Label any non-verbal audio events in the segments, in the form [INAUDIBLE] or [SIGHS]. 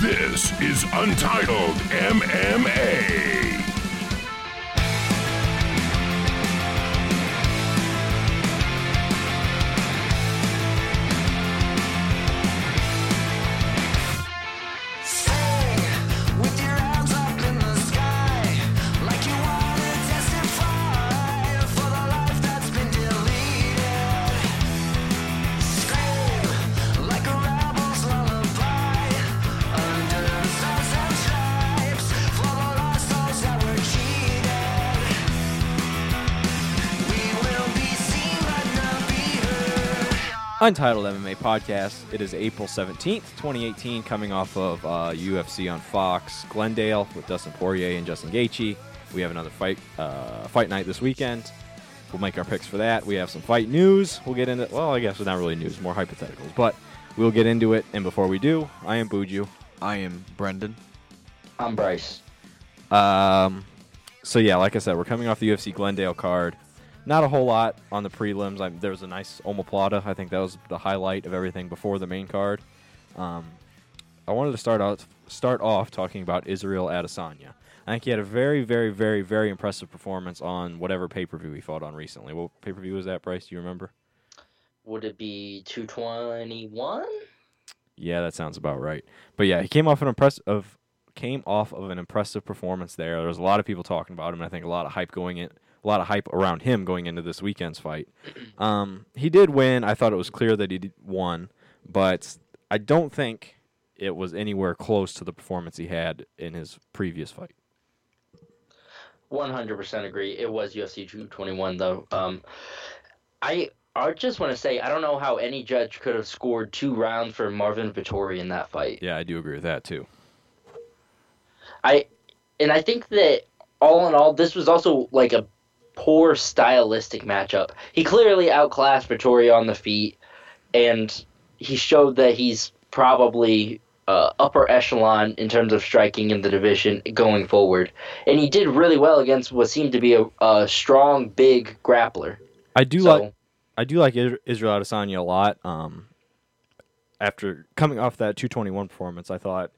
This is Untitled MMA. Untitled MMA podcast. It is April 17th, 2018, coming off of uh, UFC on Fox. Glendale with Dustin Poirier and Justin Gaethje. We have another fight uh, fight night this weekend. We'll make our picks for that. We have some fight news. We'll get into well, I guess it's not really news, more hypotheticals, but we'll get into it. And before we do, I am Buju. I am Brendan. I'm Bryce. Um, so yeah, like I said, we're coming off the UFC Glendale card. Not a whole lot on the prelims. I, there was a nice omoplata. I think that was the highlight of everything before the main card. Um, I wanted to start out start off talking about Israel Adesanya. I think he had a very, very, very, very impressive performance on whatever pay per view he fought on recently. What pay per view was that, Bryce? Do you remember? Would it be 221? Yeah, that sounds about right. But yeah, he came off an impressive came off of an impressive performance there. There was a lot of people talking about him. And I think a lot of hype going in, a lot of hype around him going into this weekend's fight. [CLEARS THROAT] Um, he did win. I thought it was clear that he won, but I don't think it was anywhere close to the performance he had in his previous fight. 100% agree. It was UFC 221 though. Um, I I just want to say I don't know how any judge could have scored two rounds for Marvin Vettori in that fight. Yeah, I do agree with that too. I and I think that all in all, this was also like a poor stylistic matchup. He clearly outclassed Vettori on the feet, and he showed that he's probably uh, upper echelon in terms of striking in the division going forward. And he did really well against what seemed to be a, a strong, big grappler. I do So- like I do like Israel Adesanya a lot. Um, after coming off that 221 performance, I thought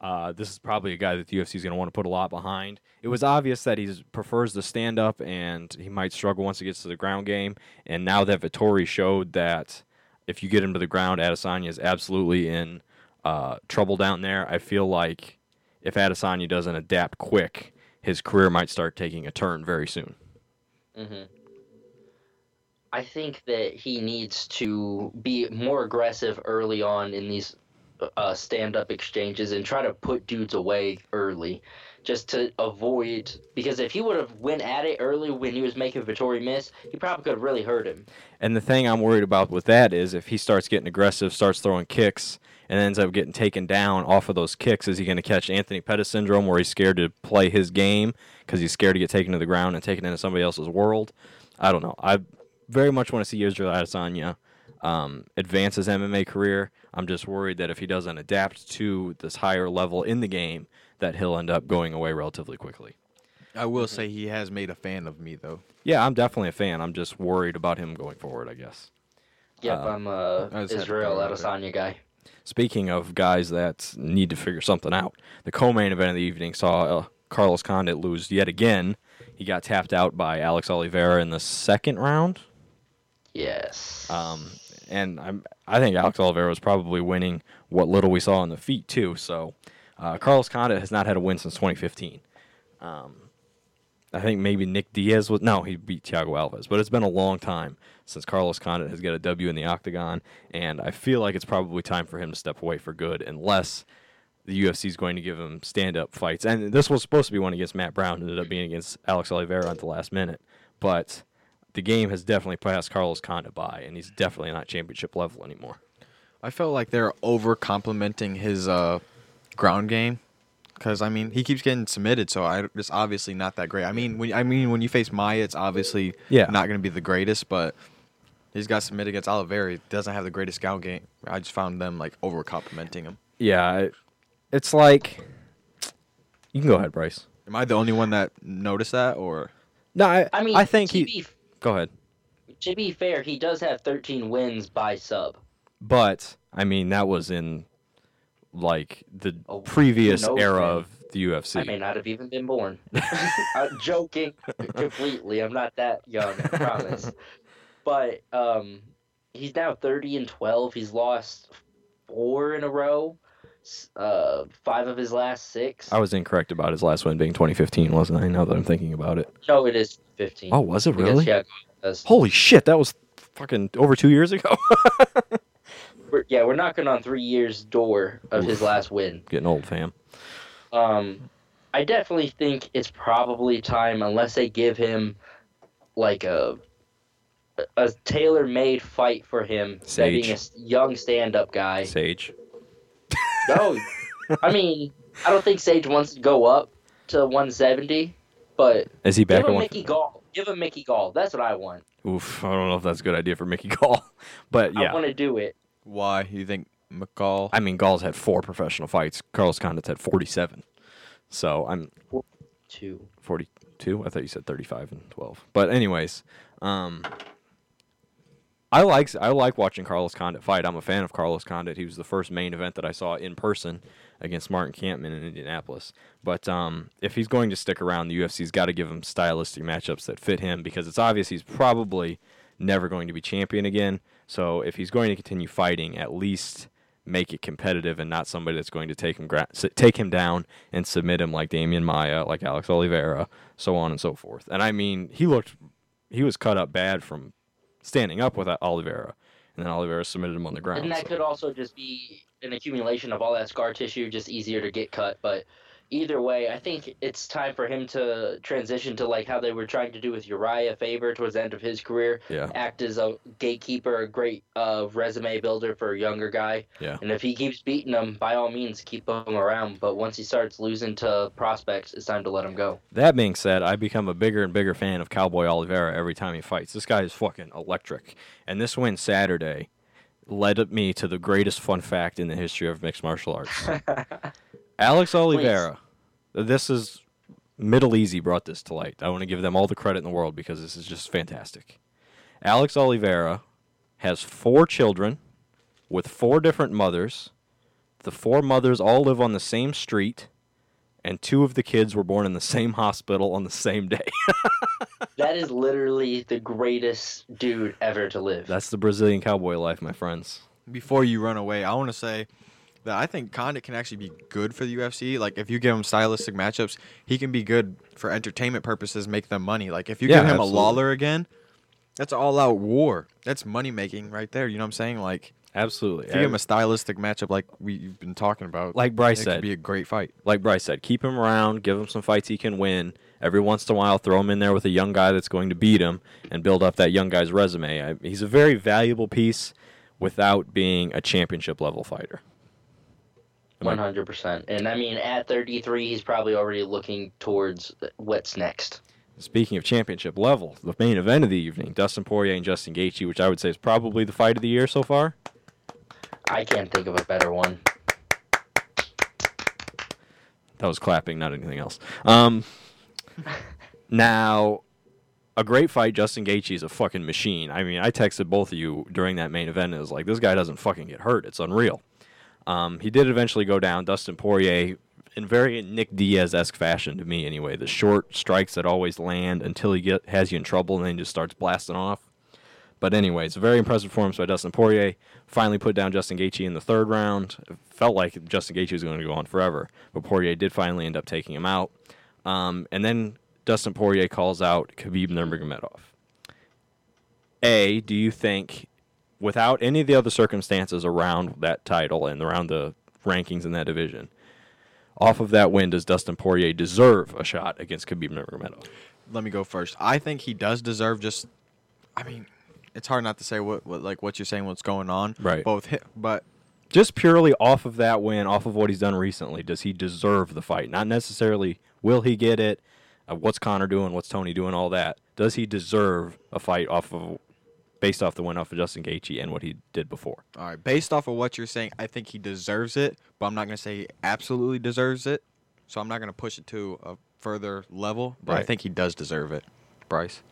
uh, this is probably a guy that the UFC is going to want to put a lot behind. It was obvious that he prefers the stand up and he might struggle once he gets to the ground game. And now that Vettori showed that if you get him to the ground, Adesanya is absolutely in uh, trouble down there. I feel like if Adesanya doesn't adapt quick, his career might start taking a turn very soon. hmm I think that he needs to be more aggressive early on in these uh, stand-up exchanges and try to put dudes away early, just to avoid. Because if he would have went at it early when he was making Vettori miss, he probably could have really hurt him. And the thing I'm worried about with that is if he starts getting aggressive, starts throwing kicks, and ends up getting taken down off of those kicks, is he going to catch Anthony Pettis syndrome where he's scared to play his game because he's scared to get taken to the ground and taken into somebody else's world? I don't know. I very much want to see Israel Adesanya um, advance his MMA career. I'm just worried that if he doesn't adapt to this higher level in the game, that he'll end up going away relatively quickly. I will say he has made a fan of me though. Yeah, I'm definitely a fan. I'm just worried about him going forward, I guess. Yep, Uh, I'm a I just had to Israel throw it out there. Adesanya guy. Speaking of guys that need to figure something out, the co-main event of the evening saw uh, Carlos Condit lose yet again. He got tapped out by Alex Oliveira in the second round, Yes. um, and I'm, I think Alex Oliveira was probably winning what little we saw on the feet too. So uh, Carlos Condit has not had a win since 2015. Um, I think maybe Nick Diaz was no, he beat Thiago Alves, but it's been a long time since Carlos Condit has got a W in the octagon, and I feel like it's probably time for him to step away for good, unless the UFC is going to give him stand-up fights. And this was supposed to be one against Matt Brown, ended up being against Alex Oliveira at the last minute, but the game has definitely passed Carlos Condit by, and he's definitely not championship level anymore. I felt like they're over complimenting his uh, ground game because I mean he keeps getting submitted, so I, it's obviously not that great. I mean, when I mean when you face Maia, it's obviously Yeah. not going to be the greatest, but he's got submitted against Oliveira. He doesn't have the greatest ground game. I just found them like over complimenting him. Yeah, it, it's like you can go ahead, Bryce. Am I the only one that noticed that, or No, I, I mean, I think to he. Be, Go ahead. to be fair, he does have 13 wins by sub. But I mean, that was in like the Oh, previous knows, era man? of the UFC. I may not have even been born. [LAUGHS] I'm joking completely. I'm not that young, I promise. [LAUGHS] But um, he's now 30 and 12. He's lost four in a row. Uh, five of his last six. I was incorrect about his last win being 2015, wasn't I? Now that I'm thinking about it. No, it is 15. Oh, was it Because, really? yeah, Holy shit, that was fucking over two years ago. [LAUGHS] we're, yeah, we're knocking on three years' door of his last win. Getting old, fam. Um, I definitely think it's probably time, unless they give him like a a tailor-made fight for him, Sage. being a young stand-up guy. Sage. No, I mean, I don't think Sage wants to go up to 170, but Is he back give him one? Mickey Gall. Give him Mickey Gall. That's what I want. Oof, I don't know if that's a good idea for Mickey Gall. [LAUGHS] But yeah, I want to do it. Why you think McCall? I mean, Gall's had four professional fights. Carlos Condit's had 47. So I'm Two. 42. I thought you said 35 and 12. But anyways, um, I like I like watching Carlos Condit fight. I'm a fan of Carlos Condit. He was the first main event that I saw in person against Martin Kampmann in Indianapolis. But um, if he's going to stick around, the UFC's got to give him stylistic matchups that fit him because it's obvious he's probably never going to be champion again. So if he's going to continue fighting, at least make it competitive and not somebody that's going to take him gra- take him down and submit him like Demian Maia, like Alex Oliveira, so on and so forth. And I mean, he looked he was cut up bad from standing up with Oliveira, and then Oliveira submitted him on the ground. And that so- could also just be an accumulation of all that scar tissue, just easier to get cut. But either way, I think it's time for him to transition to like how they were trying to do with Urijah Faber towards the end of his career. Yeah. Act as a gatekeeper, a great uh, resume builder for a younger guy. Yeah. And if he keeps beating them, by all means, keep him around. But once he starts losing to prospects, it's time to let him go. That being said, I become a bigger and bigger fan of Cowboy Oliveira every time he fights. This guy is fucking electric. And this win Saturday led me to the greatest fun fact in the history of mixed martial arts. [LAUGHS] Alex Oliveira. This is MiddleEasy brought this to light. I want to give them all the credit in the world because this is just fantastic. Alex Oliveira has four children with four different mothers. The four mothers all live on the same street, and two of the kids were born in the same hospital on the same day. [LAUGHS] That is literally the greatest dude ever to live. That's the Brazilian cowboy life, my friends. Before you run away, I want to say that I think Condit can actually be good for the UFC. Like if you give him stylistic matchups, he can be good for entertainment purposes, make them money. Like if you Yeah, give him absolutely. a Lawler again, that's all out war. That's money making right there. You know what I'm saying? Like Absolutely. if you give him a stylistic matchup like we've been talking about, Like Bryce it said. could be a great fight. like Bryce said, keep him around, give him some fights he can win. Every once in a while, throw him in there with a young guy that's going to beat him and build up that young guy's resume. I, he's a very valuable piece without being a championship level fighter. One hundred percent. And I mean, at thirty three, he's probably already looking towards what's next. Speaking of championship level, the main event of the evening, Dustin Poirier and Justin Gaethje, which I would say is probably the fight of the year so far. I can't think of a better one. That was clapping, not anything else. Um, [LAUGHS] now, a great fight. Justin Gaethje is a fucking machine. I mean, I texted both of you during that main event. And it was like, this guy doesn't fucking get hurt. It's unreal. Um, he did eventually go down. Dustin Poirier, in very Nick Diaz esque fashion to me, anyway. The short strikes that always land until he get has you in trouble, and then he just starts blasting off. But anyway, it's a very impressive performance by Dustin Poirier. Finally put down Justin Gaethje in the third round. It felt like Justin Gaethje was going to go on forever, but Poirier did finally end up taking him out. Um, and then Dustin Poirier calls out Khabib Nurmagomedov. A, do you think, without any of the other circumstances around that title and around the rankings in that division, off of that win, does Dustin Poirier deserve a shot against Khabib Nurmagomedov? Let me go first. I think he does deserve just. I mean, it's hard not to say what, what like what you're saying, what's going on. Right. Both hit, but just purely off of that win, off of what he's done recently, does he deserve the fight? Not necessarily will he get it, uh, what's Conor doing, what's Tony doing, all that. Does he deserve a fight off of based off the win off of Justin Gaethje and what he did before? All right, based off of what you're saying, I think he deserves it, but I'm not going to say he absolutely deserves it. So I'm not going to push it to a further level, but I think he does deserve it. Bryce.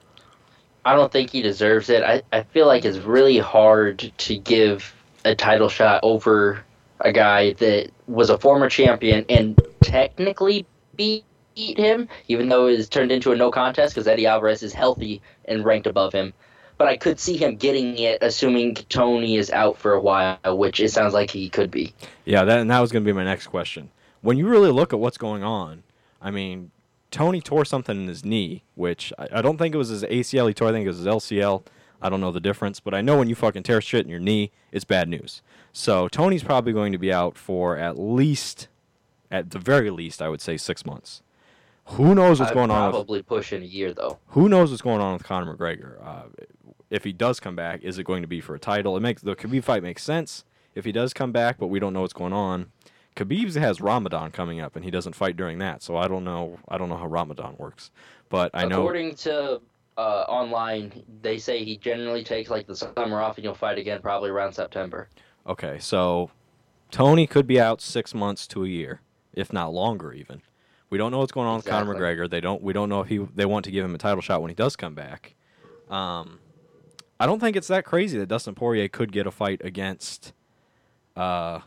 I don't think he deserves it. I, I feel like it's really hard to give a title shot over a guy that was a former champion and technically beat him, even though it was turned into a no contest because Eddie Alvarez is healthy and ranked above him. But I could see him getting it, assuming Tony is out for a while, which it sounds like he could be. Yeah, that and that was going to be my next question. When you really look at what's going on, I mean, Tony tore something in his knee, which I, I don't think it was his ACL he tore. I think it was his LCL. I don't know the difference, but I know when you fucking tear shit in your knee, it's bad news. So Tony's probably going to be out for at least, at the very least, I would say six months. Who knows what's I'd going on? With, Probably push in a year though. who knows what's going on with Conor McGregor? Uh, if he does come back, is it going to be for a title? It makes the Khabib fight makes sense if he does come back, but we don't know what's going on. Khabib has Ramadan coming up, and he doesn't fight during that, so I don't know. I don't know how Ramadan works, but I know. According to uh, online, they say he generally takes like the summer off, and you'll fight again probably around September. Okay, so Tony could be out six months to a year, if not longer, even. We don't know what's going on with Conor McGregor. They don't. We don't know if he they want to give him a title shot when he does come back. Um, I don't think it's that crazy that Dustin Poirier could get a fight against uh,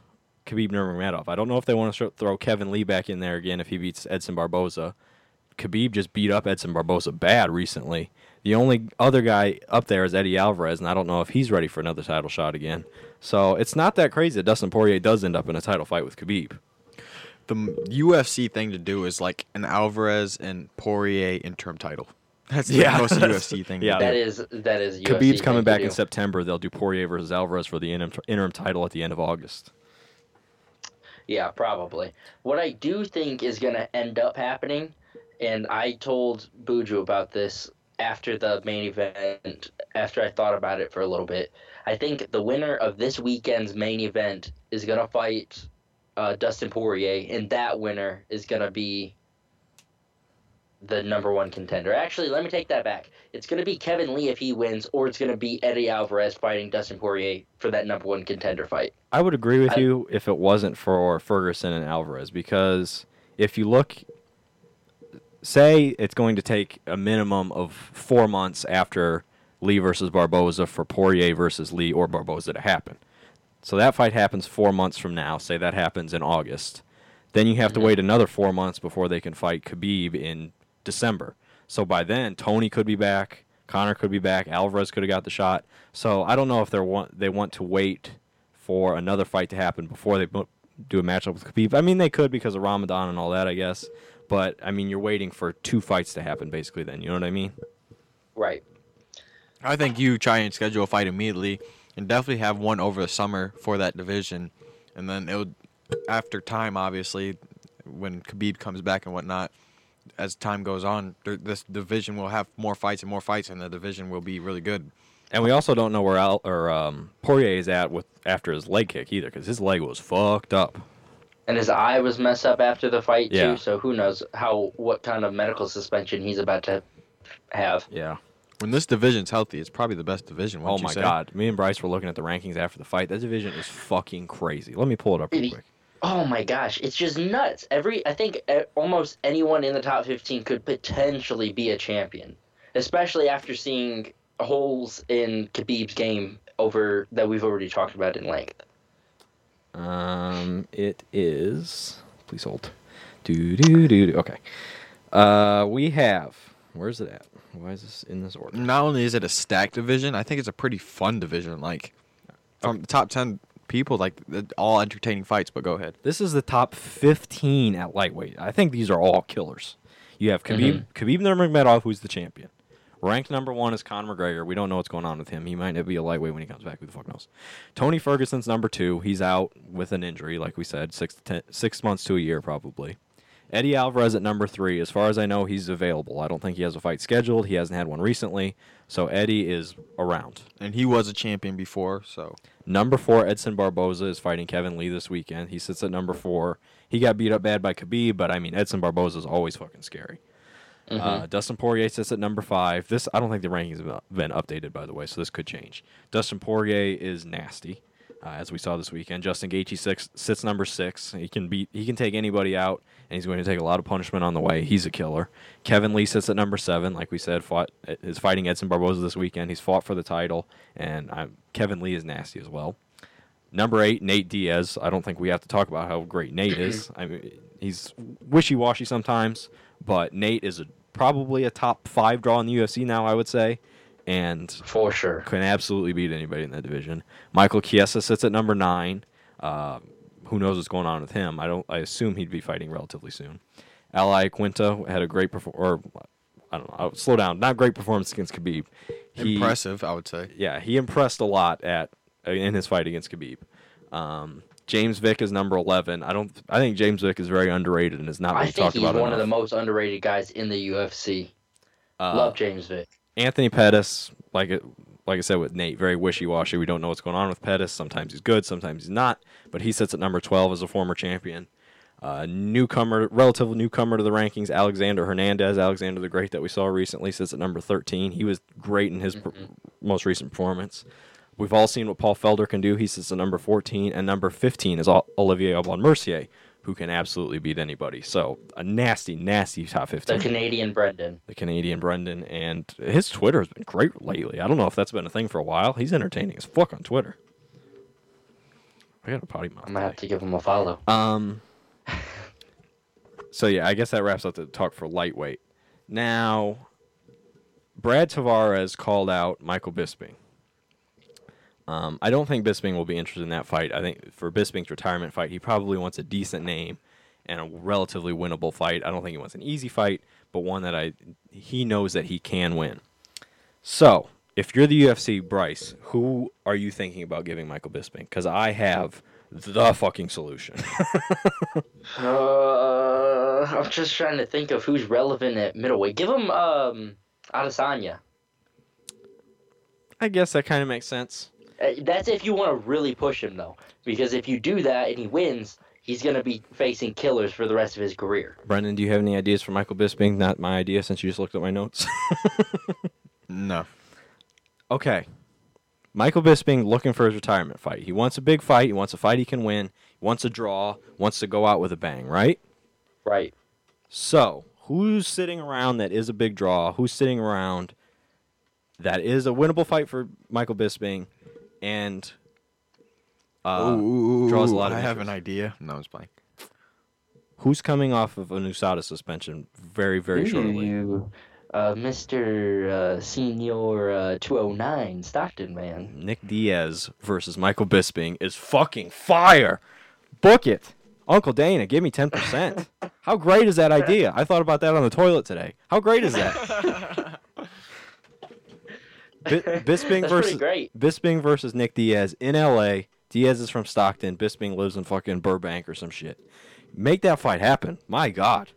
Khabib Nurmagomedov. I don't know if they want to throw Kevin Lee back in there again if he beats Edson Barboza. Khabib just beat up Edson Barboza bad recently. The only other guy up there is Eddie Alvarez, and I don't know if he's ready for another title shot again. So it's not that crazy that Dustin Poirier does end up in a title fight with Khabib. The UFC thing to do is like an Alvarez and Poirier interim title. [LAUGHS] That's Yeah. the most [LAUGHS] UFC thing. to Yeah. do. That is that is UFC Khabib's thing coming back in September. They'll do Poirier versus Alvarez for the interim, interim title at the end of August. Yeah, probably. What I do think is going to end up happening, and I told Buju about this after the main event, after I thought about it for a little bit. I think the winner of this weekend's main event is going to fight uh, Dustin Poirier, and that winner is going to be the number one contender. Actually, let me take that back. It's going to be Kevin Lee if he wins, or it's going to be Eddie Alvarez fighting Dustin Poirier for that number one contender fight. I would agree with I- you if it wasn't for Ferguson and Alvarez because if you look, say it's going to take a minimum of four months after Lee versus Barboza for Poirier versus Lee or Barboza to happen. So that fight happens four months from now. Say that happens in August. Then you have to wait another four months before they can fight Khabib in December. So by then, Tony could be back, Conor could be back, Alvarez could have got the shot. So I don't know if they want they want to wait for another fight to happen before they do a matchup with Khabib. I mean, they could because of Ramadan and all that, I guess. But I mean, you're waiting for two fights to happen, basically. Then you know what I mean? Right. I think you try and schedule a fight immediately, and definitely have one over the summer for that division, and then it would, after time, obviously, when Khabib comes back and whatnot, as time goes on, this division will have more fights and more fights, and the division will be really good. And we also don't know where Al or um, Poirier is at with after his leg kick either, because his leg was fucked up. And his eye was messed up after the fight Yeah. too, so who knows how what kind of medical suspension he's about to have. Yeah. When this division's healthy, it's probably the best division. Oh wouldn't you my say? god. Me and Bryce were looking at the rankings after the fight. That division is fucking crazy. Let me pull it up real quick. Oh my gosh, it's just nuts. Every I think almost anyone in the top 15 could potentially be a champion, especially after seeing holes in Khabib's game over that we've already talked about in length. Um, it is. Please hold. Do do do do. Okay. Uh, we have. Where's it at? Why is this in this order? Not only is it a stacked division, I think it's a pretty fun division. Like from the top ten people, like all entertaining fights. But go ahead. This is the top 15 at lightweight. I think these are all killers. You have Khabib, mm-hmm. Khabib Nurmagomedov, who's the champion. Ranked number one is Conor McGregor. We don't know what's going on with him. He might not be a lightweight when he comes back. Who the fuck knows? Tony Ferguson's number two. He's out with an injury, like we said, six to ten, six months to a year probably. Eddie Alvarez at number three. As far as I know, he's available. I don't think he has a fight scheduled. He hasn't had one recently, so Eddie is around. And he was a champion before, so Number four, Edson Barboza is fighting Kevin Lee this weekend. He sits at number four. He got beat up bad by Khabib, but I mean Edson Barboza is always fucking scary. Uh, Dustin Poirier sits at number five. This I don't think the rankings have been updated by the way, so this could change. Dustin Poirier is nasty, uh, as we saw this weekend. Justin Gaethje six, sits number six. He can beat. He can take anybody out, and he's going to take a lot of punishment on the way. He's a killer. Kevin Lee sits at number seven, like we said. Fought is fighting Edson Barboza this weekend. He's fought for the title, and i Kevin Lee is nasty as well. Number eight, Nate Diaz. I don't think we have to talk about how great Nate is. [CLEARS THROAT] I mean, he's wishy-washy sometimes, but Nate is a, probably a top five draw in the UFC now. I would say, and For sure. can absolutely beat anybody in that division. Michael Chiesa sits at number nine. Uh, who knows what's going on with him? I don't. I assume he'd be fighting relatively soon. Al Iaquinta had a great perform. Or I don't know. I'll slow down. Not great performance against Khabib. He, Impressive, I would say. Yeah, he impressed a lot at in his fight against Khabib. Um, James Vick is number eleven. I don't. I think James Vick is very underrated and is not I think talked he's about one of the most underrated guys in the UFC. Uh, Love James Vick. Anthony Pettis, like it, like I said with Nate, very wishy washy. We don't know what's going on with Pettis. Sometimes he's good, sometimes he's not. But he sits at number twelve as a former champion. Uh, newcomer, relative newcomer to the rankings, Alexander Hernandez, Alexander the Great that we saw recently sits at number thirteen. He was great in his per- most recent performance. We've all seen what Paul Felder can do. He sits at number fourteen, and number fifteen is Olivier Aubin Mercier, who can absolutely beat anybody. So a nasty, nasty top 15. The Canadian Brendan. the Canadian Brendan, and his Twitter has been great lately. I don't know if that's been a thing for a while. He's entertaining as fuck on Twitter. I got a potty mouth. I'm gonna have to give him a follow. Um. [LAUGHS] So yeah, I guess that wraps up the talk for lightweight. Now, Brad Tavares called out Michael Bisping. Um, I don't think Bisping will be interested in that fight. I think for Bisping's retirement fight, he probably wants a decent name and a relatively winnable fight. I don't think he wants an easy fight, but one that I he knows that he can win. So, if you're the UFC, Bryce, who are you thinking about giving Michael Bisping? Because I have the fucking solution. [LAUGHS] Uh, I'm just trying to think of who's relevant at middleweight. Give him um Adesanya. I guess that kind of makes sense. Uh, That's if you want to really push him though, because if you do that and he wins, he's gonna be facing killers for the rest of his career. Brendan, do you have any ideas for Michael Bisping? Not my idea since you just looked at my notes. [LAUGHS] No. okay. Michael Bisping looking for his retirement fight. He wants a big fight. He wants a fight he can win. He wants a draw. Wants to go out with a bang, right? Right. So, who's sitting around that is a big draw? Who's sitting around that is a winnable fight for Michael Bisping and uh, draws a lot of I have an idea. No, I was playing. who's coming off of an USADA suspension very, very shortly? Ooh, Uh, Mr. Uh, Senior uh, 209 Stockton man. Nick Diaz versus Michael Bisping is fucking fire. Book it. Uncle Dana, give me 10%. [LAUGHS] How great is that idea? I thought about that on the toilet today. How great is that? [LAUGHS] Bi- [LAUGHS] Bisping That's versus great. Bisping versus Nick Diaz in LA. Diaz is from Stockton. Bisping lives in fucking Burbank or some shit. Make that fight happen. My God.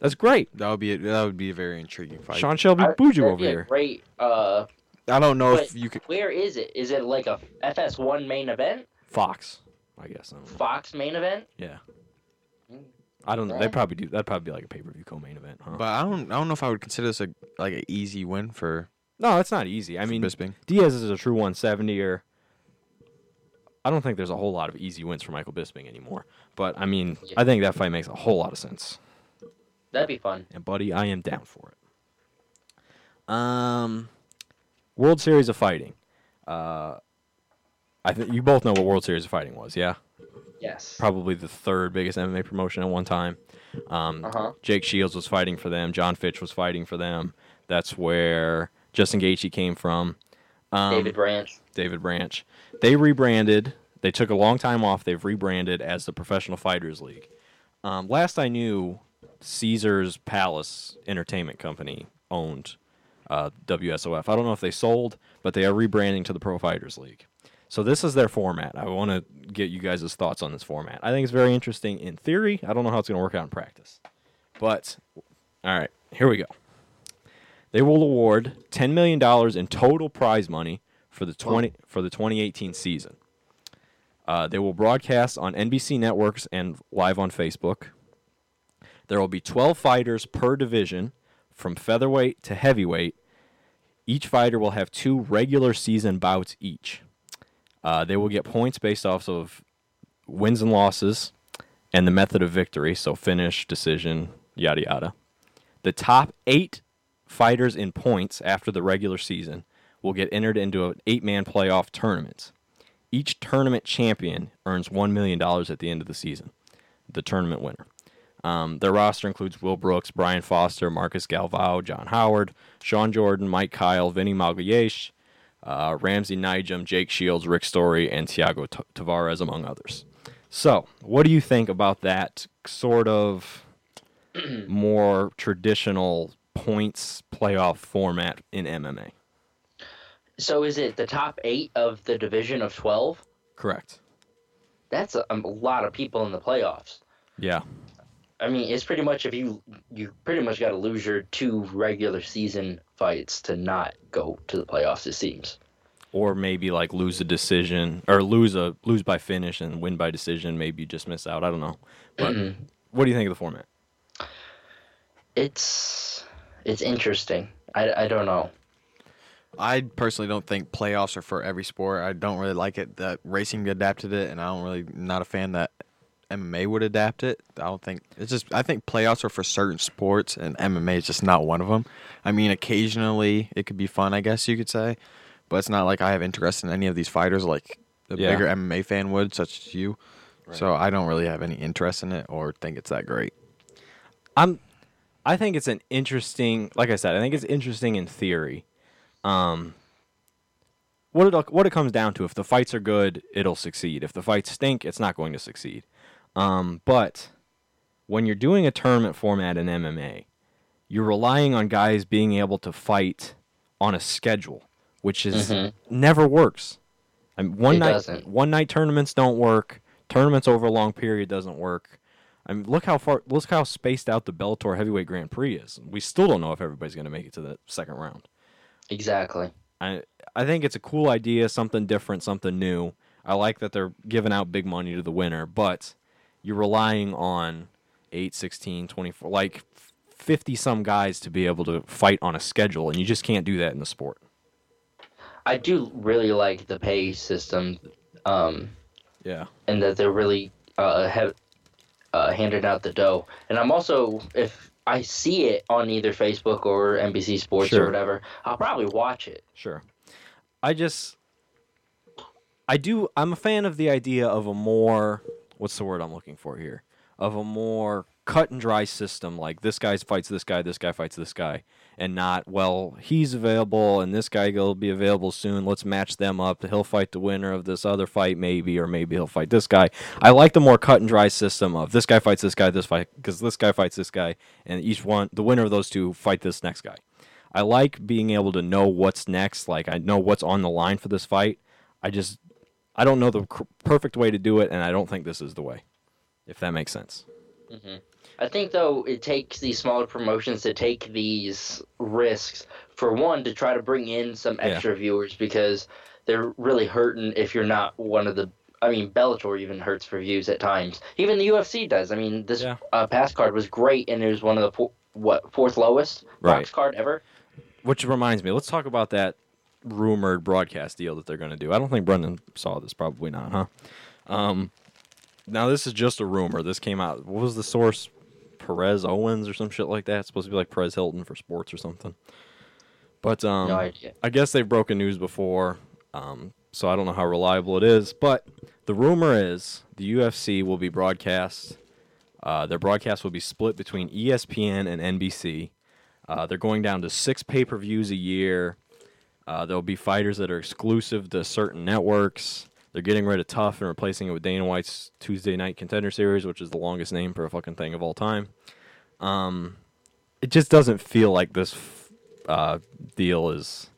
That's great. That would be a, that would be a very intriguing fight. Sean Shelby I- Buju over be here. Great. Uh, I don't know if you could. where is it? Is it like a FS1 main event? Fox, I guess. I don't. Fox main event? Yeah. I don't know. They probably do. That'd probably be like a pay per view co-main event, huh? But I don't. I don't know if I would consider this a like an easy win for. No, it's not easy. I mean, Bisping. Diaz is a true 170er. I don't think there's a whole lot of easy wins for Michael Bisping anymore. But I mean, Yeah. I think that fight makes a whole lot of sense. That'd be fun. And buddy, I am down for it. Um, World Series of Fighting. Uh, I think you both know what World Series of Fighting was, yeah. Yes. Probably the third biggest MMA promotion at one time. Um, Uh-huh. Jake Shields was fighting for them. John Fitch was fighting for them. That's where Justin Gaethje came from. Um, David Branch. David Branch. They rebranded. They took a long time off. They've rebranded as the Professional Fighters League. Um, last I knew, Caesar's Palace Entertainment Company owned uh, WSOF. I don't know if they sold, but they are rebranding to the Pro Fighters League. So this is their format. I want to get you guys' thoughts on this format. I think it's very interesting in theory. I don't know how it's going to work out in practice. But all right, here we go. They will award $10 million in total prize money for the 20 for the 2018 season. Uh, they will broadcast on NBC networks and live on Facebook. There will be 12 fighters per division, from featherweight to heavyweight. Each fighter will have two regular season bouts each. Uh, they will get points based off of wins and losses and the method of victory, so finish, decision, yada yada. The top eight fighters in points after the regular season will get entered into an eight man playoff tournament. Each tournament champion earns $1 million at the end of the season, the tournament winner. Um, their roster includes Will Brooks, Brian Foster, Marcus Galvao, John Howard, Shawn Jordan, Mike Kyle, Vinny Magalhaes, uh, Ramsey Nijem, Jake Shields, Rick Story, and Tiago T- Tavares, among others. So, what do you think about that sort of [CLEARS THROAT] more traditional points playoff format in MMA? So is it the top eight of the division of twelve? Correct. That's a, a lot of people in the playoffs. Yeah. I mean, it's pretty much if you you pretty much got to lose your two regular season fights to not go to the playoffs. It seems. Or maybe like lose a decision or lose a lose by finish and win by decision. Maybe you just miss out. I don't know. But mm-hmm. what do you think of the format? It's it's interesting. I, I don't know. I personally don't think playoffs are for every sport. I don't really like it that racing adapted it, and I don't really not a fan that MMA would adapt it. I don't think it's just. I think playoffs are for certain sports, and MMA is just not one of them. I mean, occasionally it could be fun, I guess you could say, but it's not like I have interest in any of these fighters like a Yeah. bigger MMA fan would, such as you. So I don't really have any interest in it or think it's that great. I'm I think it's an interesting like I said, I think it's interesting in theory. Um what it what it comes down to if the fights are good, it'll succeed. If the fights stink, it's not going to succeed. Um but when you're doing a tournament format in MMA, you're relying on guys being able to fight on a schedule, which is never works. I mean, one It night doesn't. one night tournaments don't work. Tournaments over a long period doesn't work. I mean, look how far, look how spaced out the Bellator Heavyweight Grand Prix is. We still don't know if everybody's going to make it to the second round. Exactly. I I think it's a cool idea, something different, something new. I like that they're giving out big money to the winner, but you're relying on 8, 16, 24, like 50 some guys to be able to fight on a schedule, and you just can't do that in the sport. I do really like the pay system, um, Yeah. and that they're really uh, have uh, handed out the dough. And I'm also if I see it on either Facebook or NBC Sports Sure. or whatever, I'll probably watch it. Sure. I just I do I'm a fan of the idea of a more what's the word I'm looking for here? Of a more cut and dry system like this guy fights this guy, this guy fights this guy and not well, he's available and this guy will be available soon. Let's match them up. He'll fight the winner of this other fight maybe or maybe he'll fight this guy. I like the more cut and dry system of this guy fights this guy, this fight because this guy fights this guy and each one the winner of those two fight this next guy. I like being able to know what's next. Like I know what's on the line for this fight. I just I don't know the perfect way to do it, and I don't think this is the way. If that makes sense. Mm-hmm. I think though it takes these smaller promotions to take these risks for one to try to bring in some Yeah. extra viewers because they're really hurting if you're not one of the. I mean, Bellator even hurts for views at times. Even the UFC does. I mean, this Yeah. uh, pass card was great, and it was one of the four, what fourth lowest Right. Fox card ever. Which reminds me, let's talk about that rumored broadcast deal that they're going to do. I don't think Brendan saw this. Probably not, huh? Um, now this is just a rumor. This came out. What was the source? Perez Owens or some shit like that. It's supposed to be like Perez Hilton for sports or something. But um, No idea. I guess they've broken news before, um, so I don't know how reliable it is. But the rumor is the UFC will be broadcast. Uh, their broadcast will be split between ESPN and NBC. Uh, they're going down to six pay per views a year. Uh, there'll be fighters that are exclusive to certain networks. They're getting rid of TUF and replacing it with Dana White's Tuesday Night Contender Series, which is the longest name for a fucking thing of all time. Um, it just doesn't feel like this uh, deal is.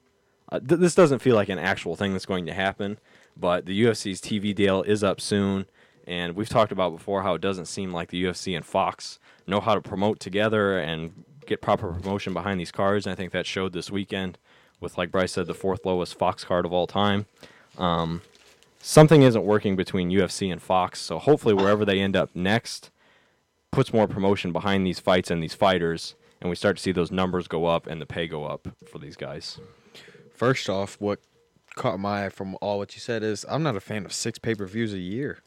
Uh, th- this doesn't feel like an actual thing that's going to happen. But the UFC's TV deal is up soon, and we've talked about before how it doesn't seem like the UFC and Fox know how to promote together and get proper promotion behind these cards. And I think that showed this weekend with, like Bryce said, the fourth lowest Fox card of all time. Um, something isn't working between UFC and Fox, so hopefully wherever they end up next puts more promotion behind these fights and these fighters, and we start to see those numbers go up and the pay go up for these guys. First off, what caught my eye from all what you said is I'm not a fan of six pay per views a year.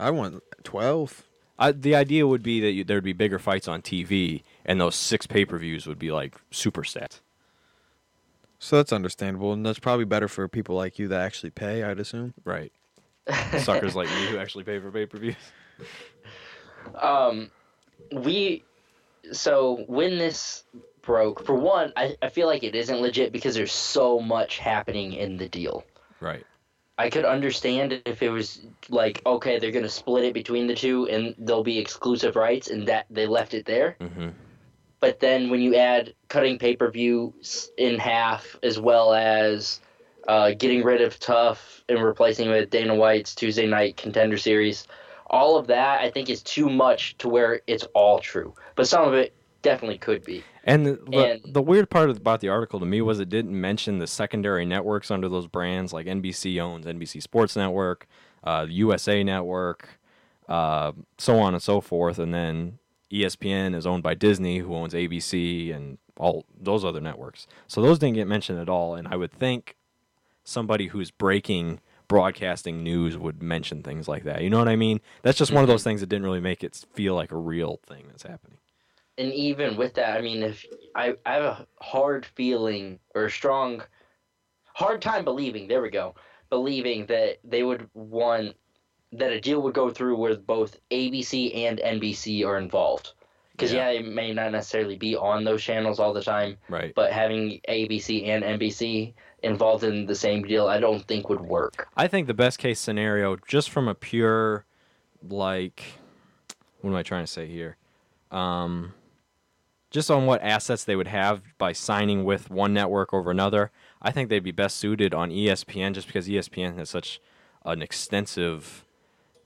I want twelve. I, the idea would be that you, there'd be bigger fights on TV, and those six pay per views would be like super stats. So that's understandable, and that's probably better for people like you that actually pay. I'd assume. Right. Suckers [LAUGHS] like me who actually pay for pay per views. um, we so when this broke, for one, I, I feel like it isn't legit because there's so much happening in the deal. Right. I could understand if it was like, okay, they're gonna split it between the two and there'll be exclusive rights, and that they left it there. Mm-hmm. But then when you add cutting pay per view in half, as well as uh, getting rid of TUF and replacing with Dana White's Tuesday Night Contender Series, all of that I think is too much to where it's all true. But some of it definitely could be. And the, the, And- the weird part about the article to me was it didn't mention the secondary networks under those brands, like NBC owns NBC Sports Network, uh, USA Network, uh, so on and so forth. And then ESPN is owned by Disney, who owns ABC and all those other networks. So those didn't get mentioned at all. And I would think somebody who's breaking broadcasting news would mention things like that. You know what I mean? That's just one of mm-hmm. those things that didn't really make it feel like a real thing that's happening. and even with that, I mean, if I, I have a hard feeling or a strong, hard time believing. There we go, believing that they would want that a deal would go through where both ABC and NBC are involved. Because Yeah. yeah. it may not necessarily be on those channels all the time, Right. but having ABC and NBC involved in the same deal, I don't think would work. I think the best case scenario, just from a pure, like, what am I trying to say here? Um, just on what assets they would have by signing with one network over another, I think they'd be best suited on ESPN just because ESPN has such an extensive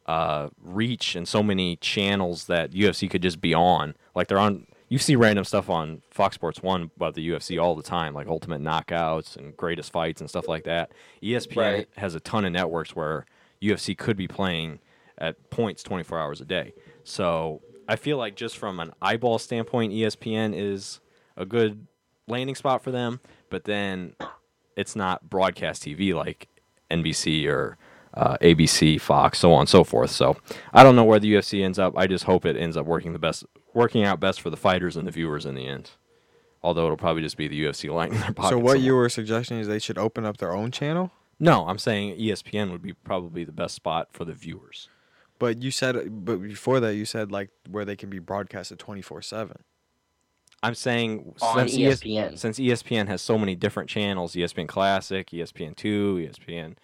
uh, reach and so many channels that UFC could just be on. Like they're on. You see random stuff on Fox Sports One about the UFC all the time, like Ultimate Knockouts and Greatest Fights and stuff like that. ESPN Right. has a ton of networks where UFC could be playing at points 24 hours a day. So I feel like just from an eyeball standpoint, ESPN is a good landing spot for them. But then it's not broadcast TV like NBC or uh, ABC, Fox, so on and so forth. So I don't know where the UFC ends up. I just hope it ends up working the best, working out best for the fighters and the viewers in the end. Although it'll probably just be the UFC [LAUGHS] lining their pockets. So what you were suggesting is they should open up their own channel? No, I'm saying ESPN would be probably the best spot for the viewers. But you said, but before that, you said like where they can be broadcasted twenty four seven. I'm saying On since ES ESPN. since E ESPN has so many different channels, ESPN Classic, ESPN Two, ESPN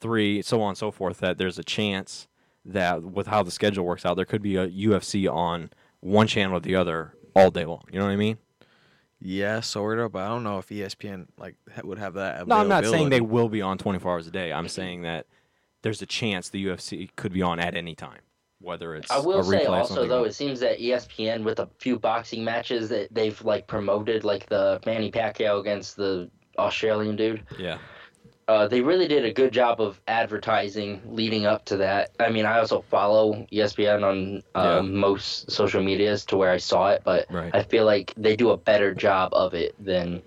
Three, so on and so forth, that there's a chance that with how the schedule works out, there could be a UFC on one channel or the other all day long. You know what I mean? Yeah, sort of, but I don't know if ESPN like ha- would have that. No, I'm not saying they will be on 24 hours a day. I'm saying that there's a chance the UFC could be on at any time, whether it's I will a say also though, like- it seems that ESPN with a few boxing matches that they've like promoted, like the Manny Pacquiao against the Australian dude. yeah. Uh, they really did a good job of advertising leading up to that. I mean, I also follow ESPN on uh, Yeah. most social medias to where I saw it, but Right. I feel like they do a better job of it than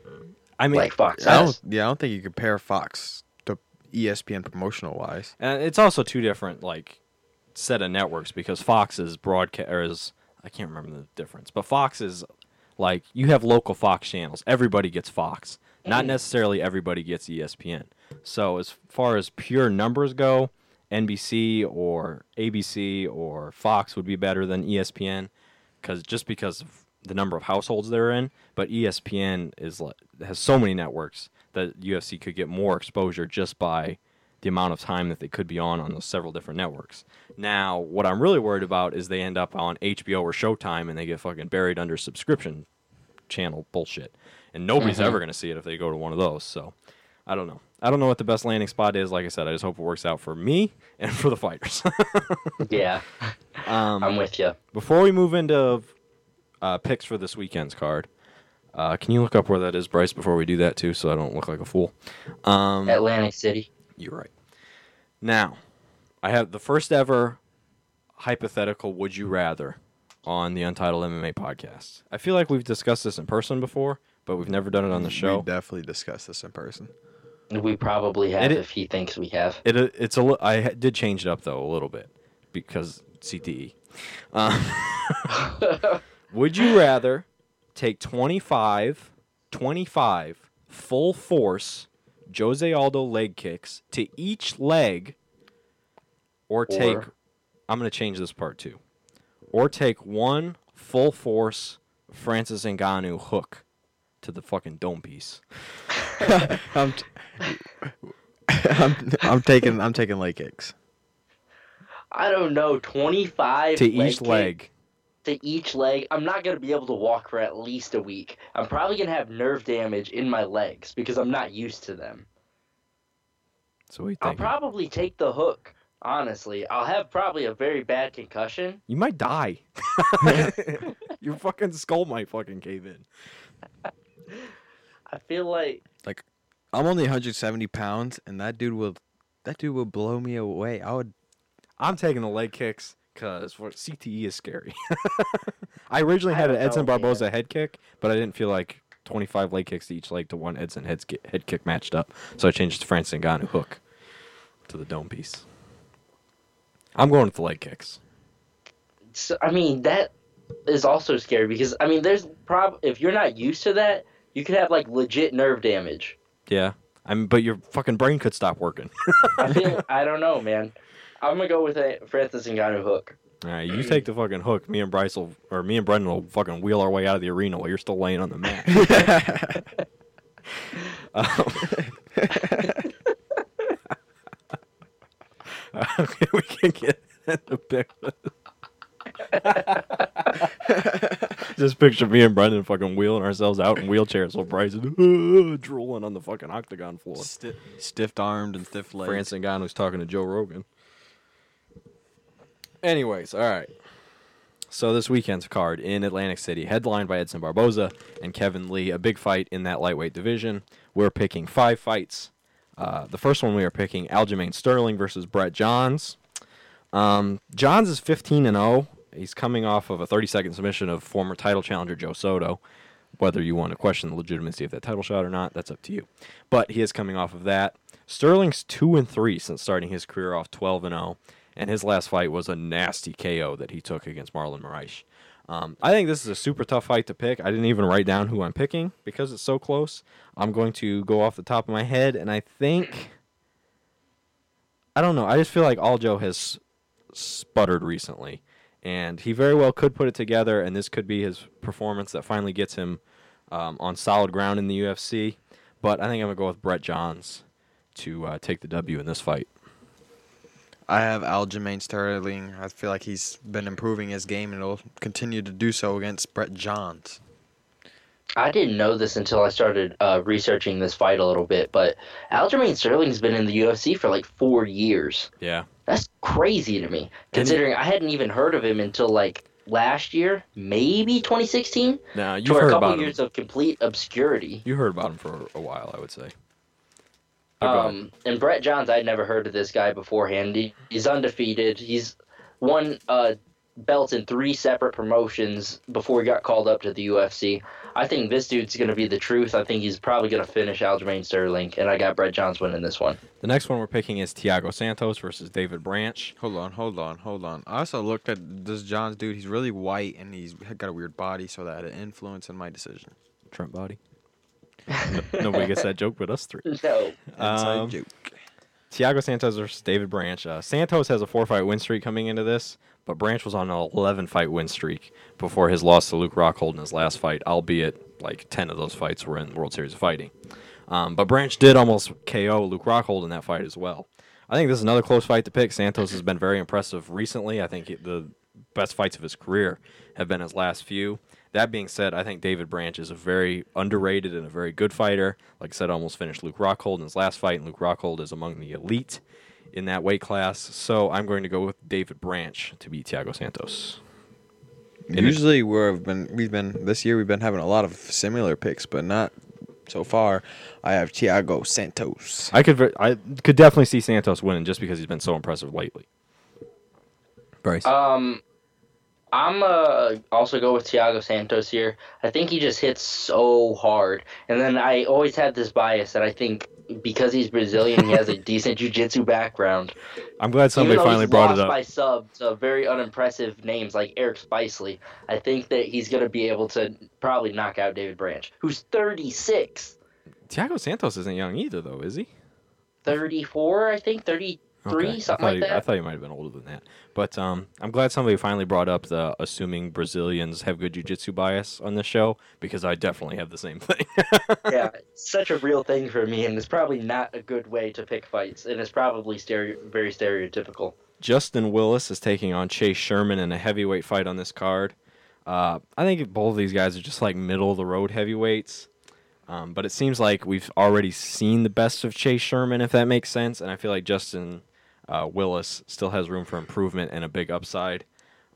I mean, like Fox I don't. Yeah, I don't think you compare Fox to ESPN promotional wise. And it's also two different like set of networks because Fox is broadcast or is I can't remember the difference, but Fox is like you have local Fox channels. Everybody gets Fox. Not necessarily everybody gets ESPN. So as far as pure numbers go, NBC or ABC or Fox would be better than ESPN cuz just because of the number of households they're in, but ESPN is has so many networks that UFC could get more exposure just by the amount of time that they could be on on those several different networks. Now, what I'm really worried about is they end up on HBO or Showtime and they get fucking buried under subscription channel bullshit. And nobody's mm-hmm. ever going to see it if they go to one of those. So, I don't know. I don't know what the best landing spot is. Like I said, I just hope it works out for me [LAUGHS] and for the fighters. [LAUGHS] Yeah, um, I'm with you. before we move into uh, picks for this weekend's card, uh, can you look up where that is, Bryce, before we do that too, so I don't look like a fool? Um, Atlantic City. You're right. Now, I have the first ever hypothetical would you rather on the Untitled MMA podcast. I feel like we've discussed this in person before, but we've never done it on the show. We show. definitely discussed this in person. We probably have It- if he thinks we have. It it's a I did change it up though a little bit because CTE. Uh, [LAUGHS] would you rather take 25 25 full force Jose Aldo leg kicks to each leg or take. Or- I'm going to change this part too. Or take one full force Francis Ngannou hook to the fucking dome piece. [LAUGHS] I'm, t- I'm I'm taking I'm taking leg kicks. I don't know, 25 To leg each kick leg. to each leg. I'm not going to be able to walk for at least a week. I'm probably going to have nerve damage in my legs because I'm not used to them. So what you I'll probably take the hook. Honestly, I'll have probably a very bad concussion. you might die. [LAUGHS] Your fucking skull might fucking cave in. [LAUGHS] I feel like I'm only 170 pounds, and that dude will that dude will blow me away. I would. I'm taking the leg kicks because CTE is scary. [LAUGHS] I originally I had an Edson know, man. Barboza head kick, but I didn't feel like 25 leg kicks to each leg to one Edson head, sk- head kick matched up. So I changed to Francis Ngannou hook to the dome piece. I'm going with the leg kicks. so, I mean that is also scary because I mean there's prob if you're not used to that, you could have like legit nerve damage. Yeah. I mean, but your fucking brain could stop working. [LAUGHS] I feel I don't know, man. I'm gonna go with a Francis Ngannou hook. All right, you take the fucking hook. Me and Bryce will, or me and Brendan will fucking wheel our way out of the arena while you're still laying on the mat. [LAUGHS] Um, okay, [LAUGHS] we can get the picture. Just picture me and Brendan fucking wheeling ourselves out in wheelchairs while Bryce is [LAUGHS] uh, drooling on the fucking octagon floor. Sti- stiff armed and stiff legged. France Ngannou's talking to Joe Rogan. Anyways, all right. So this weekend's card in Atlantic City, headlined by Edson Barboza and Kevin Lee, a big fight in that lightweight division. We're picking five fights. Uh, the first one we are picking Aljamain Sterling versus Brett Johns. Um, Johns is 15 and 0. He's coming off of a 30 second submission of former title challenger Joe Soto. Whether you want to question the legitimacy of that title shot or not, that's up to you. But he is coming off of that. Sterling's 2 and 3 since starting his career off 12 and 0, and his last fight was a nasty KO that he took against Marlon Moraes. Um, I think this is a super tough fight to pick. I didn't even write down who I'm picking because it's so close. I'm going to go off the top of my head, and I think I don't know. I just feel like Aljo has sputtered recently, and he very well could put it together, and this could be his performance that finally gets him um, on solid ground in the UFC. But I think I'm gonna go with Brett Johns to uh, take the W in this fight. I have Aljamain Sterling. I feel like he's been improving his game and will continue to do so against Brett Johns. I didn't know this until I started uh, researching this fight a little bit, but Aljamain Sterling's been in the UFC for like four years. Yeah, That's crazy to me, considering I hadn't even heard of him until like last year, maybe 2016. now you've for a couple about him. years of complete obscurity. You heard about him for a while, I would say. Um, and Brett Johns, I'd never heard of this guy beforehand. He, he's undefeated. He's won uh, belts in three separate promotions before he got called up to the UFC. I think this dude's going to be the truth. I think he's probably going to finish Aljamain Sterling, and I got Brett Johns winning this one. the next one we're picking is Thiago Santos versus David Branch. Hold on, hold on, hold on. I also looked at this Johns dude. He's really white and he's got a weird body, so that had an influence in my decision. Trump body. No- Nobody gets that joke but us three. [LAUGHS] No. Inside Um, joke. Thiago Santos versus David Branch. Uh, Santos has a four fight win streak coming into this, but Branch was on an 11 fight win streak before his loss to Luke Rockhold in his last fight, albeit like 10 of those fights were in World Series of Fighting. Um, but Branch did almost KO Luke Rockhold in that fight as well. I think this is another close fight to pick. Santos has been very impressive recently. I think he- the best fights of his career have been his last few. That being said, I think David Branch is a very underrated and a very good fighter. Like I said, almost finished Luke Rockhold in his last fight, and Luke Rockhold is among the elite in that weight class. So I'm going to go with David Branch to beat Thiago Santos. Usually we've been we've been this year we've been having a lot of similar picks, but not so far. I have Thiago Santos. I could ver- I could definitely see Santos winning just because he's been so impressive lately. Bryce. Um, I'm uh also go with Thiago Santos here. I think he just hits so hard, and then I always had this bias that I think because he's Brazilian, he has a [LAUGHS] decent jiu-jitsu background. I'm glad somebody finally brought it up. by sub to uh, very unimpressive names like Eric Spicely. I think that he's gonna be able to probably knock out David Branch, who's 36, Thiago Santos isn't young either, though, is he? 34, I think 30. Three, Okay. something I thought like he, I thought he might have been older than that. But um, I'm glad somebody finally brought up the assuming Brazilians have good jiu-jitsu bias on this show because I definitely have the same thing. [LAUGHS] yeah, it's such a real thing for me, and it's probably not a good way to pick fights, and it's probably stereo- very stereotypical. Justin Willis is taking on Chase Sherman in a heavyweight fight on this card. Uh, I think both of these guys are just like middle of the road heavyweights. Um, but it seems like we've already seen the best of Chase Sherman, if that makes sense. And I feel like Justin uh, Willis still has room for improvement and a big upside.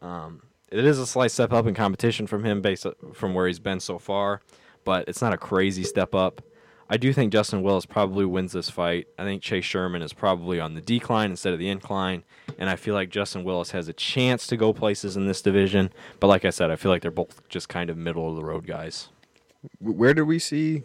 Um, it is a slight step up in competition from him based from where he's been so far, but it's not a crazy step up. I do think Justin Willis probably wins this fight. I think Chase Sherman is probably on the decline instead of the incline, and I feel like Justin Willis has a chance to go places in this division. But like I said, I feel like they're both just kind of middle of the road guys. Where do we see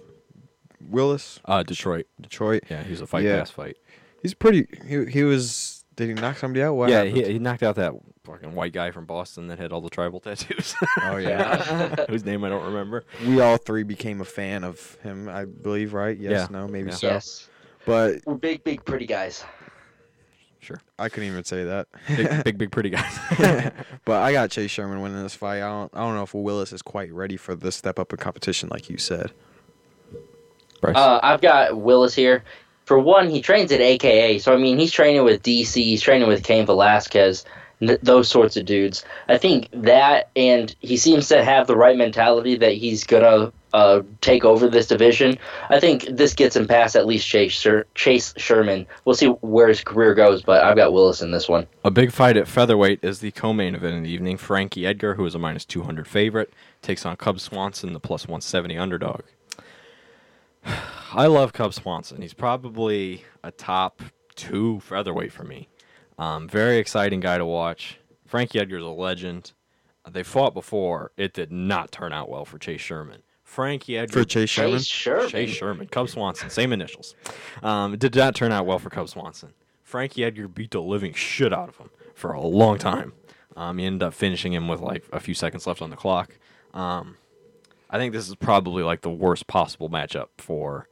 Willis? Uh, Detroit. Detroit. Yeah, he's a fight Yeah. pass fight. He's pretty. He he was. Did he knock somebody out? What yeah, happened? he, he knocked out that fucking white guy from Boston that had all the tribal [LAUGHS] tattoos. Oh yeah. [LAUGHS] whose name I don't remember. we all three became a fan of him. I believe, right? Yes. Yeah. No. Maybe Yeah. so. Yes, But we're big, big, pretty guys. Sure, I couldn't even say that. big, [LAUGHS] big, big, pretty guys. but I got Chase Sherman winning this fight. I don't. I don't know if Willis is quite ready for this step up in competition, like you said. Bryce. Uh, I've got Willis here. For one, he trains at AKA, so I mean, he's training with DC, he's training with Cain Velasquez, those sorts of dudes. I think that, and he seems to have the right mentality that he's gonna uh, take over this division. I think this gets him past at least Chase Chase Sherman. We'll see where his career goes, but I've got Willis in this one. A big fight at featherweight is the co-main event in the evening. Frankie Edgar, who is a minus 200 favorite, takes on Cub Swanson, the plus 170 underdog. I love Cub Swanson. He's probably a top two featherweight for me. Um, very exciting guy to watch. Frankie Edgar's a legend. They fought before. It did not turn out well for Chase Sherman. Frankie Edgar For Chase Sherman. Chase Sherman. Chase Sherman, Cub Swanson, same initials. Um, it did not turn out well for Cub Swanson. Frankie Edgar beat the living shit out of him for a long time. Um, he ended up finishing him with like a few seconds left on the clock. Um, I think this is probably like the worst possible matchup for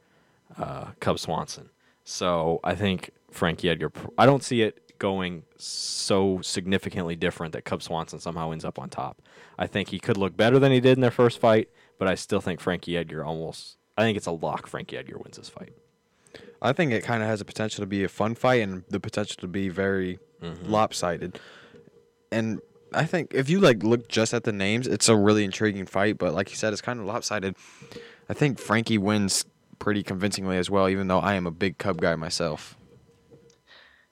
uh, Cub Swanson. So I think Frankie Edgar. I don't see it going so significantly different that Cub Swanson somehow ends up on top. I think he could look better than he did in their first fight, but I still think Frankie Edgar almost. I think it's a lock. Frankie Edgar wins this fight. I think it kind of has the potential to be a fun fight and the potential to be very lopsided. And I think if you like look just at the names, it's a really intriguing fight. But like you said, it's kind of lopsided. I think Frankie wins pretty convincingly as well, even though I am a big Cub guy myself.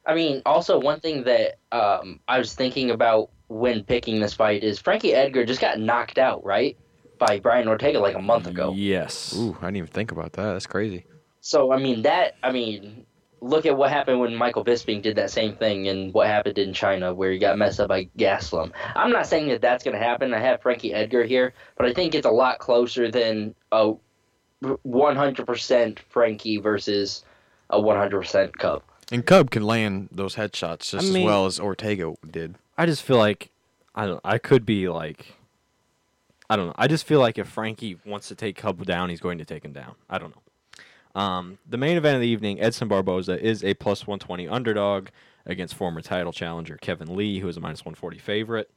I mean, also one thing that um, I was thinking about when picking this fight is Frankie Edgar just got knocked out, right, by Brian Ortega like a month ago. Yes. Ooh, I didn't even think about that. That's crazy. So I mean that I mean, look at what happened when Michael Bisping did that same thing, and what happened in China where he got messed up by Gastelum. I'm not saying that that's going to happen. I have Frankie Edgar here, but I think it's a lot closer than a 100% Frankie versus a 100% Cub. And Cub can land those headshots just I as well as Ortega did. I just feel like I don't. I could be like. I don't know. I just feel like if Frankie wants to take Cub down, he's going to take him down. I don't know. Um, the main event of the evening, Edson Barboza is a plus 120 underdog against former title challenger Kevin Lee, who is a minus 140 favorite.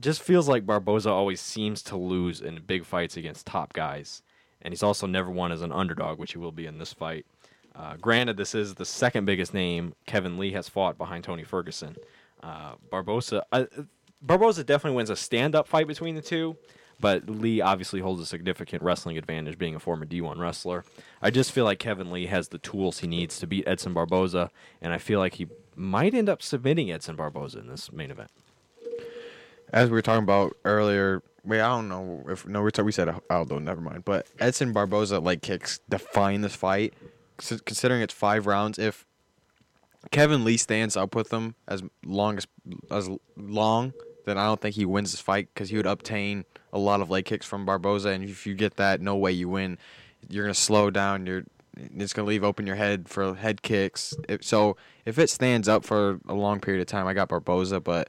Just feels like Barboza always seems to lose in big fights against top guys, and he's also never won as an underdog, which he will be in this fight. Uh, granted, this is the second biggest name Kevin Lee has fought behind Tony Ferguson. Uh, Barboza, uh, Barboza definitely wins a stand-up fight between the two, but Lee obviously holds a significant wrestling advantage, being a former D1 wrestler. I just feel like Kevin Lee has the tools he needs to beat Edson Barboza, and I feel like he might end up submitting Edson Barboza in this main event. As we were talking about earlier, wait, I don't know if no, we, we said Aldo, oh, never mind. But Edson Barboza leg kicks define this fight, considering it's five rounds. If Kevin Lee stands up with him as long as as long, then I don't think he wins this fight because he would obtain a lot of leg kicks from Barboza, and if you get that, no way you win. You're gonna slow down. You're it's gonna leave open your head for head kicks. If, so if it stands up for a long period of time, I got Barboza, but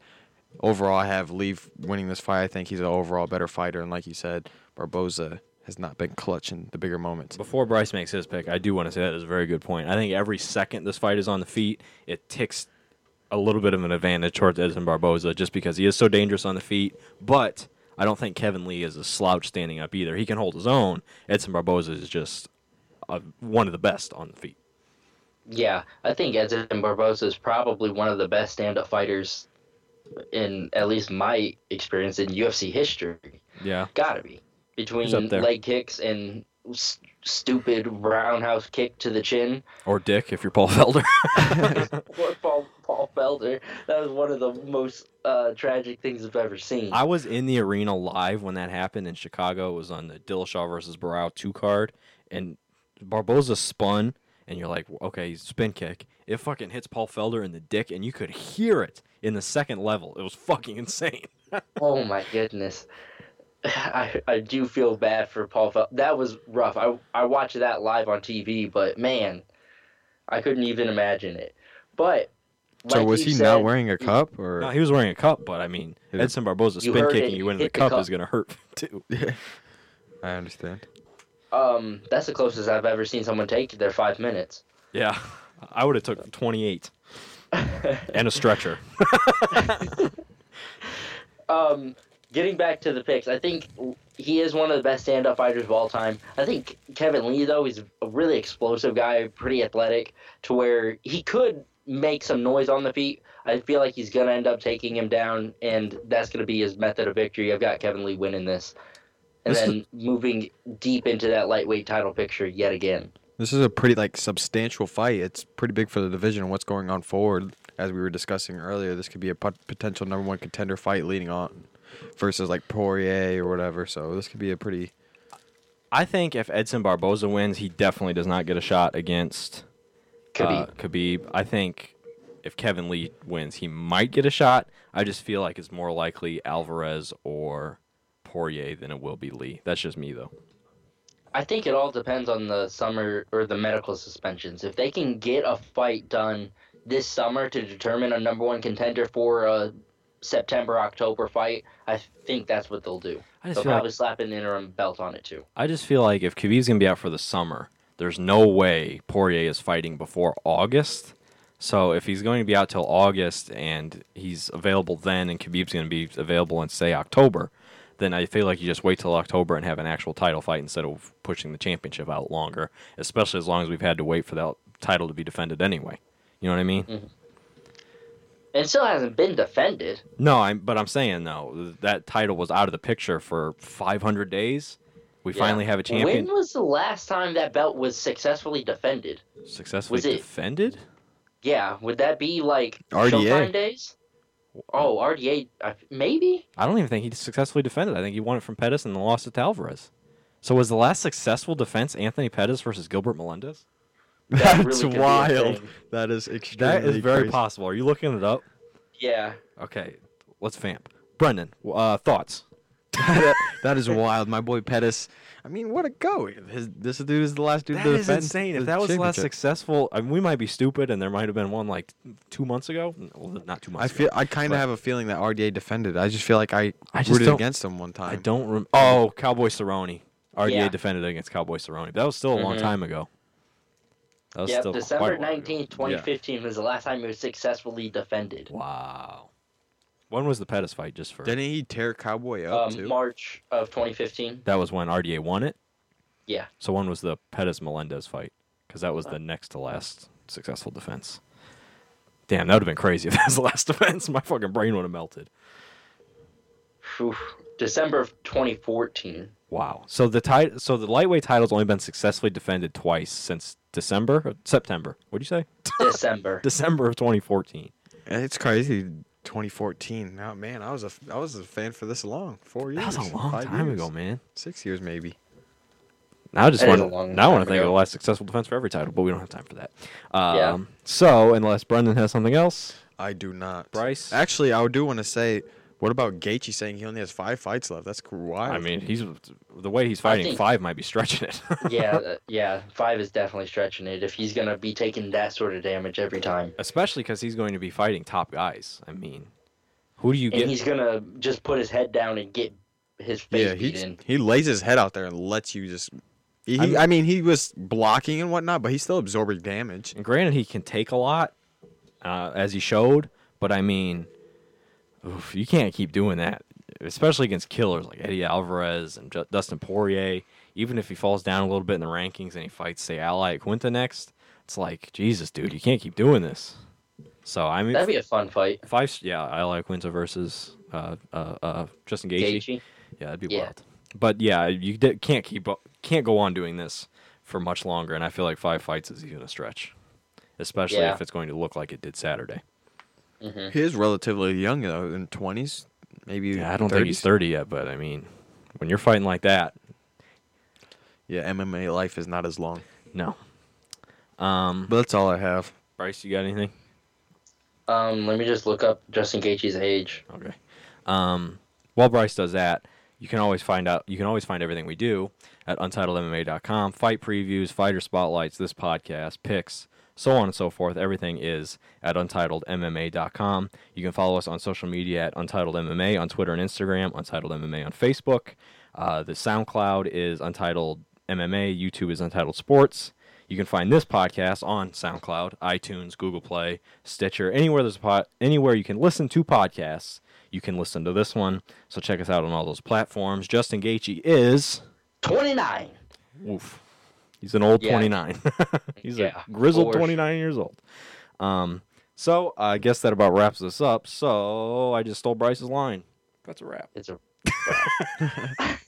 overall, I have Lee winning this fight. I think he's an overall better fighter, and like you said, Barboza has not been clutch in the bigger moments. Before Bryce makes his pick, I do want to say that is a very good point. I think every second this fight is on the feet, it ticks a little bit of an advantage towards Edson Barboza just because he is so dangerous on the feet. But I don't think Kevin Lee is a slouch standing up either. He can hold his own. Edson Barboza is just uh, one of the best on the feet. Yeah, I think Edson Barboza is probably one of the best stand-up fighters in at least my experience in UFC history. Yeah. Gotta be between leg kicks and s- stupid roundhouse kick to the chin. Or Dick, if you're Paul Felder. [LAUGHS] Poor Paul Paul Felder. That was one of the most uh, tragic things I've ever seen. I was in the arena live when that happened in Chicago. It was on the Dillashaw versus Barao two card, and Barboza spun, and you're like, okay, spin kick. It fucking hits Paul Felder in the dick, and you could hear it in the second level. It was fucking insane. [LAUGHS] Oh my goodness. [SIGHS] I, I do feel bad for Paul Fel- That was rough. I I watched that live on TV, but man, I couldn't even imagine it. But so was you he said, not wearing a cup or? No, he was wearing a cup, but I mean, Yeah. Edson Barboza You spin heard kicking you into the hit the cup, cup. is gonna hurt too. Yeah, [LAUGHS] I understand. Um, that's the closest I've ever seen someone take their five minutes. Yeah, [LAUGHS] I would have took 28 and a stretcher. [LAUGHS] Um, getting back to the picks, I think he is one of the best stand-up fighters of all time. I think Kevin Lee, though, is a really explosive guy, pretty athletic, to where he could make some noise on the feet. I feel like he's gonna end up taking him down, and that's gonna be his method of victory. I've got Kevin Lee winning this, and This is- then moving deep into that lightweight title picture yet again. This is a pretty like substantial fight. It's pretty big for the division and what's going on forward. As we were discussing earlier, this could be a pot- potential number one contender fight leading on versus like Poirier or whatever. So this could be a pretty. I think if Edson Barboza wins, he definitely does not get a shot against Khabib. Uh, Khabib. I think if Kevin Lee wins, he might get a shot. I just feel like it's more likely Alvarez or Poirier than it will be Lee. That's just me, though. I think it all depends on the summer or the medical suspensions. If they can get a fight done this summer to determine a number one contender for a September October fight, I think that's what they'll do. I just They'll probably like slap an interim belt on it too. I just feel like if Khabib's gonna be out for the summer, there's no way Poirier is fighting before August. So if he's going to be out till August and he's available then, and Khabib's going to be available in say October, then I feel like you just wait till October and have an actual title fight instead of pushing the championship out longer. Especially as long as we've had to wait for that title to be defended anyway. You know what I mean? And it still hasn't been defended. No, I'm, but I'm saying though that title was out of the picture for 500 days. We Yeah. finally have a champion When was the last time that belt was successfully defended? successfully was it- defended. Yeah, would that be like RDA. Showtime days? Oh, RDA, maybe. I don't even think he successfully defended. I think he won it from Pettis and then lost it to Alvarez. So was the last successful defense Anthony Pettis versus Gilbert Melendez? That That's could be a wild. That is extremely. That is very crazy. possible. Are you looking it up? Yeah. Okay, let's vamp. Brendan, uh, thoughts? That, that is wild. My boy Pettis. I mean, what a go! His, this dude is the last dude That to is defend insane. the If that was the last successful, I mean, we might be stupid, and there might have been one like two months ago. Well, not two months. I feel. Ago. I kind of have a feeling that RDA defended. I just feel like I, I rooted against him one time. I don't. Rem- oh, Cowboy Cerrone. RDA Yeah. defended against Cowboy Cerrone. That was still a long Mhm. time ago. That was Yep, still December quite a while ago. nineteenth, twenty fifteen was the last time it was successfully defended. Wow. When was the Pettis fight? Just for Didn't he tear Cowboy up Um, too? March of twenty fifteen. that was when RDA won it. Yeah. So when was the Pettis Melendez fight? Because that was the next to last successful defense. Damn, that would have been crazy if [LAUGHS] that was the last defense. My fucking brain would have melted. December of twenty fourteen. Wow. So the tit- so the lightweight title's only been successfully defended twice since December, or September. What'd you say? [LAUGHS] December. December of 2014. It's crazy. 2014. Oh man, I was a I was a fan for this long. Four years. That was a long time years, ago, man. Six years maybe. Now I just want a long now I want to think of the last successful defense for every title, but we don't have time for that. Um, Yeah. So unless Brendan has something else, I do not. Bryce? Actually, I do want to say, what about Gaethje saying he only has five fights left? That's wild. I mean, he's the way he's fighting think- five might be stretching it. [LAUGHS] yeah, uh, yeah. Five is definitely stretching it if he's gonna be taking that sort of damage every time, Especially because he's going to be fighting top guys. I mean, who do you and get? he's gonna just put his head down and get his face Yeah, he beat in. he lays his head out there and lets you just. He, I mean- I mean, he was blocking and whatnot, but he's still absorbing damage. And granted, he can take a lot, uh, as he showed. But I mean, oof, you can't keep doing that, especially against killers like Eddie Alvarez and Ju- Dustin Poirier. Even if he falls down a little bit in the rankings and he fights, say, Al Iaquinta next, it's like Jesus, dude, you can't keep doing this. So I mean, That'd be a fun fight. five, yeah, Al Iaquinta versus uh, uh, uh, Justin Gaethje. Gaethje. Yeah, that'd be Yeah. wild. But yeah, you di- can't keep up- can't go on doing this for much longer, and I feel like five fights is even a stretch, especially Yeah. if it's going to look like it did Saturday. Mhm. He is relatively young though, in twenties, maybe. Yeah, I don't think he's thirty yet, but I mean, when you're fighting like that, Yeah, MMA life is not as long. no. Um, But that's all I have. Bryce, you got anything? Um, let me just look up Justin Gaethje's age. Okay. Um, while Bryce does that, you can always find out. You can always find everything we do at untitledmma.com. Fight previews, fighter spotlights, this podcast, picks, so on and so forth. Everything is at untitledmma.com. You can follow us on social media at Untitled MMA on Twitter and Instagram, Untitled MMA on Facebook. Uh, the SoundCloud is Untitled MMA. YouTube is Untitled Sports. You can find this podcast on SoundCloud, iTunes, Google Play, Stitcher, anywhere there's a pod, anywhere you can listen to podcasts. You can listen to this one. So check us out on all those platforms. Justin Gaethje is, 29. oof, he's an old Yeah. 29. [LAUGHS] he's Yeah, a grizzled 29 years old. Um, so I guess that about wraps this up. So I just stole Bryce's line. That's a wrap. It's a [LAUGHS]